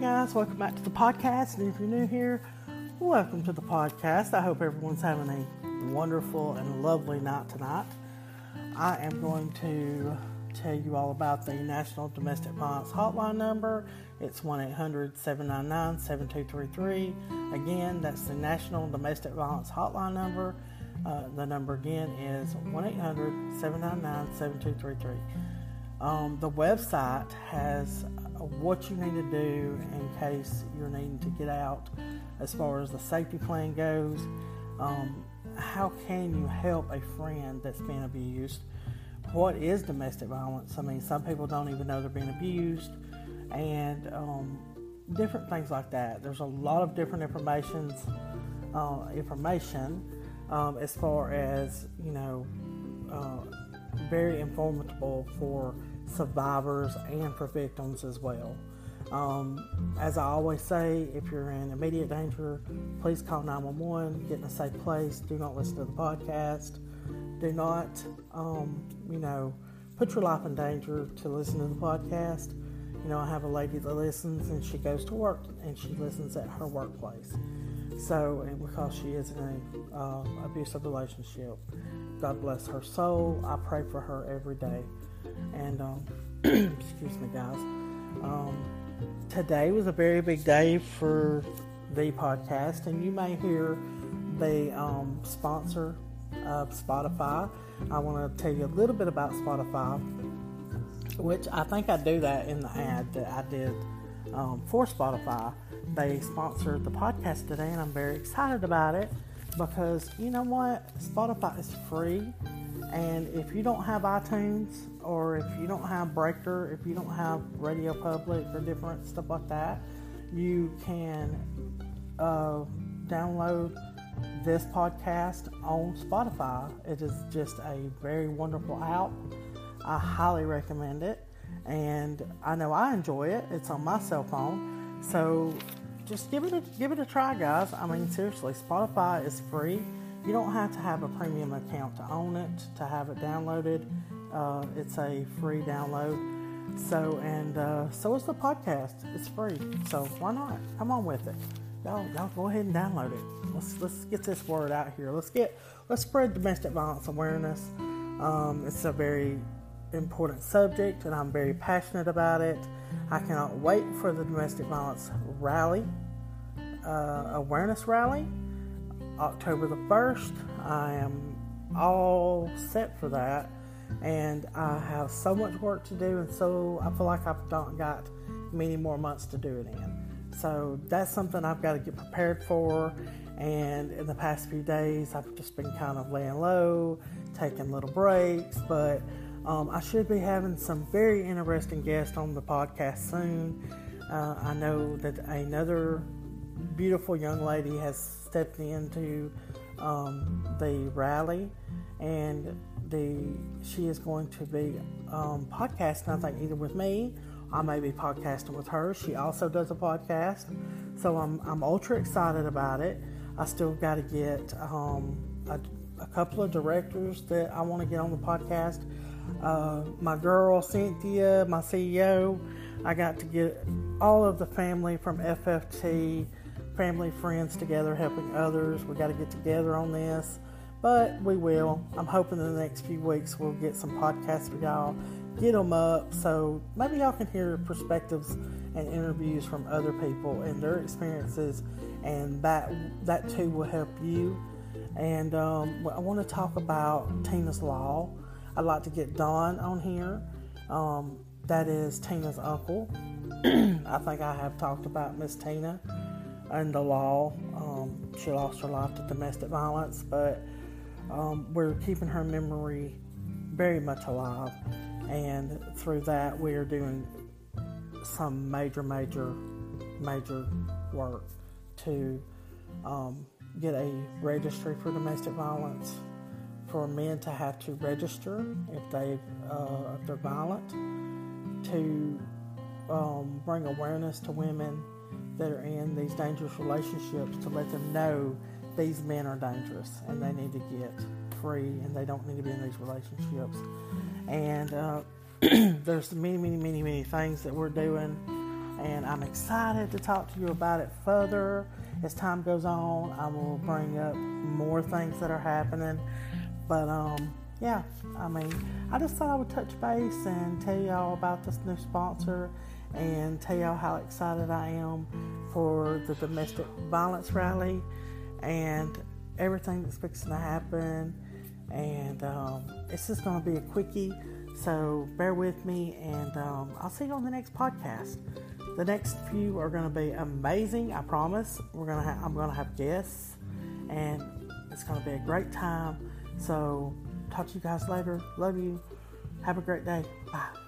Guys, welcome back to the podcast. And if you're new here, welcome to the podcast. I hope everyone's having a wonderful and lovely night tonight. I am going to tell you all about the National Domestic Violence Hotline number. It's 1 800 799 7233. Again, that's the National Domestic Violence Hotline number. Uh, the number again is 1 800 799 7233. Um, the website has what you need to do in case you're needing to get out as far as the safety plan goes. Um, how can you help a friend that's been abused? What is domestic violence? I mean, some people don't even know they're being abused, and um, different things like that. There's a lot of different informations, uh, information um, as far as you know, uh, very informative for survivors and for victims as well. Um, as I always say, if you're in immediate danger, please call 911, get in a safe place, do not listen to the podcast, do not, um, you know, put your life in danger to listen to the podcast. You know, I have a lady that listens and she goes to work and she listens at her workplace. So, because she is in an uh, abusive relationship, God bless her soul. I pray for her every day. And um, excuse me, guys. Um, today was a very big day for the podcast, and you may hear the um, sponsor of Spotify. I want to tell you a little bit about Spotify, which I think I do that in the ad that I did um, for Spotify. They sponsored the podcast today, and I'm very excited about it because you know what? Spotify is free and if you don't have iTunes or if you don't have Breaker, if you don't have Radio Public or different stuff like that, you can uh, download this podcast on Spotify. It is just a very wonderful app. I highly recommend it, and I know I enjoy it. It's on my cell phone, so just give it a give it a try, guys. I mean, seriously, Spotify is free. You don't have to have a premium account to own it, to have it downloaded. Uh, it's a free download. So, and uh, so is the podcast. It's free. So why not? Come on with it. Y'all, y'all go ahead and download it. Let's let's get this word out here. Let's get let's spread domestic violence awareness. Um, it's a very important subject, and I'm very passionate about it. I cannot wait for the domestic violence rally, uh, awareness rally October the 1st. I am all set for that, and I have so much work to do, and so I feel like I've not got many more months to do it in. So that's something I've got to get prepared for. And in the past few days, I've just been kind of laying low, taking little breaks, but um, I should be having some very interesting guests on the podcast soon. Uh, I know that another beautiful young lady has stepped into um, the rally, and the she is going to be um, podcasting. I think either with me, I may be podcasting with her. She also does a podcast, so I'm I'm ultra excited about it. I still got to get um, a, a, couple of directors that I want to get on the podcast. Uh, my girl Cynthia, my CEO. I got to get all of the family from FFT family, friends together, helping others. We got to get together on this, but we will. I'm hoping in the next few weeks we'll get some podcasts for y'all, get them up, so maybe y'all can hear perspectives and interviews from other people and their experiences, and that that too will help you. And um, I want to talk about Tina's Law. I'd like to get Don on here. Um, that is Tina's uncle. I think I have talked about Miss Tina and the law. Um, she lost her life to domestic violence, but um, we're keeping her memory very much alive. And through that, we are doing some major, major, major work to um, get a registry for domestic violence for men to have to register if they uh, if they're violent to um, bring awareness to women that are in these dangerous relationships to let them know these men are dangerous and they need to get free and they don't need to be in these relationships. And uh, there's many, many, many, many things that we're doing, and I'm excited to talk to you about it further. As time goes on, I will bring up more things that are happening. But um, yeah, I mean, I just thought I would touch base and tell y'all about this new sponsor and tell y'all how excited I am for the domestic violence rally and everything that's fixing to happen. And um, it's just going to be a quickie, so bear with me, and um, I'll see you on the next podcast. The next few are going to be amazing. I promise. We're gonna ha- I'm going to have guests, and it's going to be a great time. So talk to you guys later. Love you. Have a great day. Bye.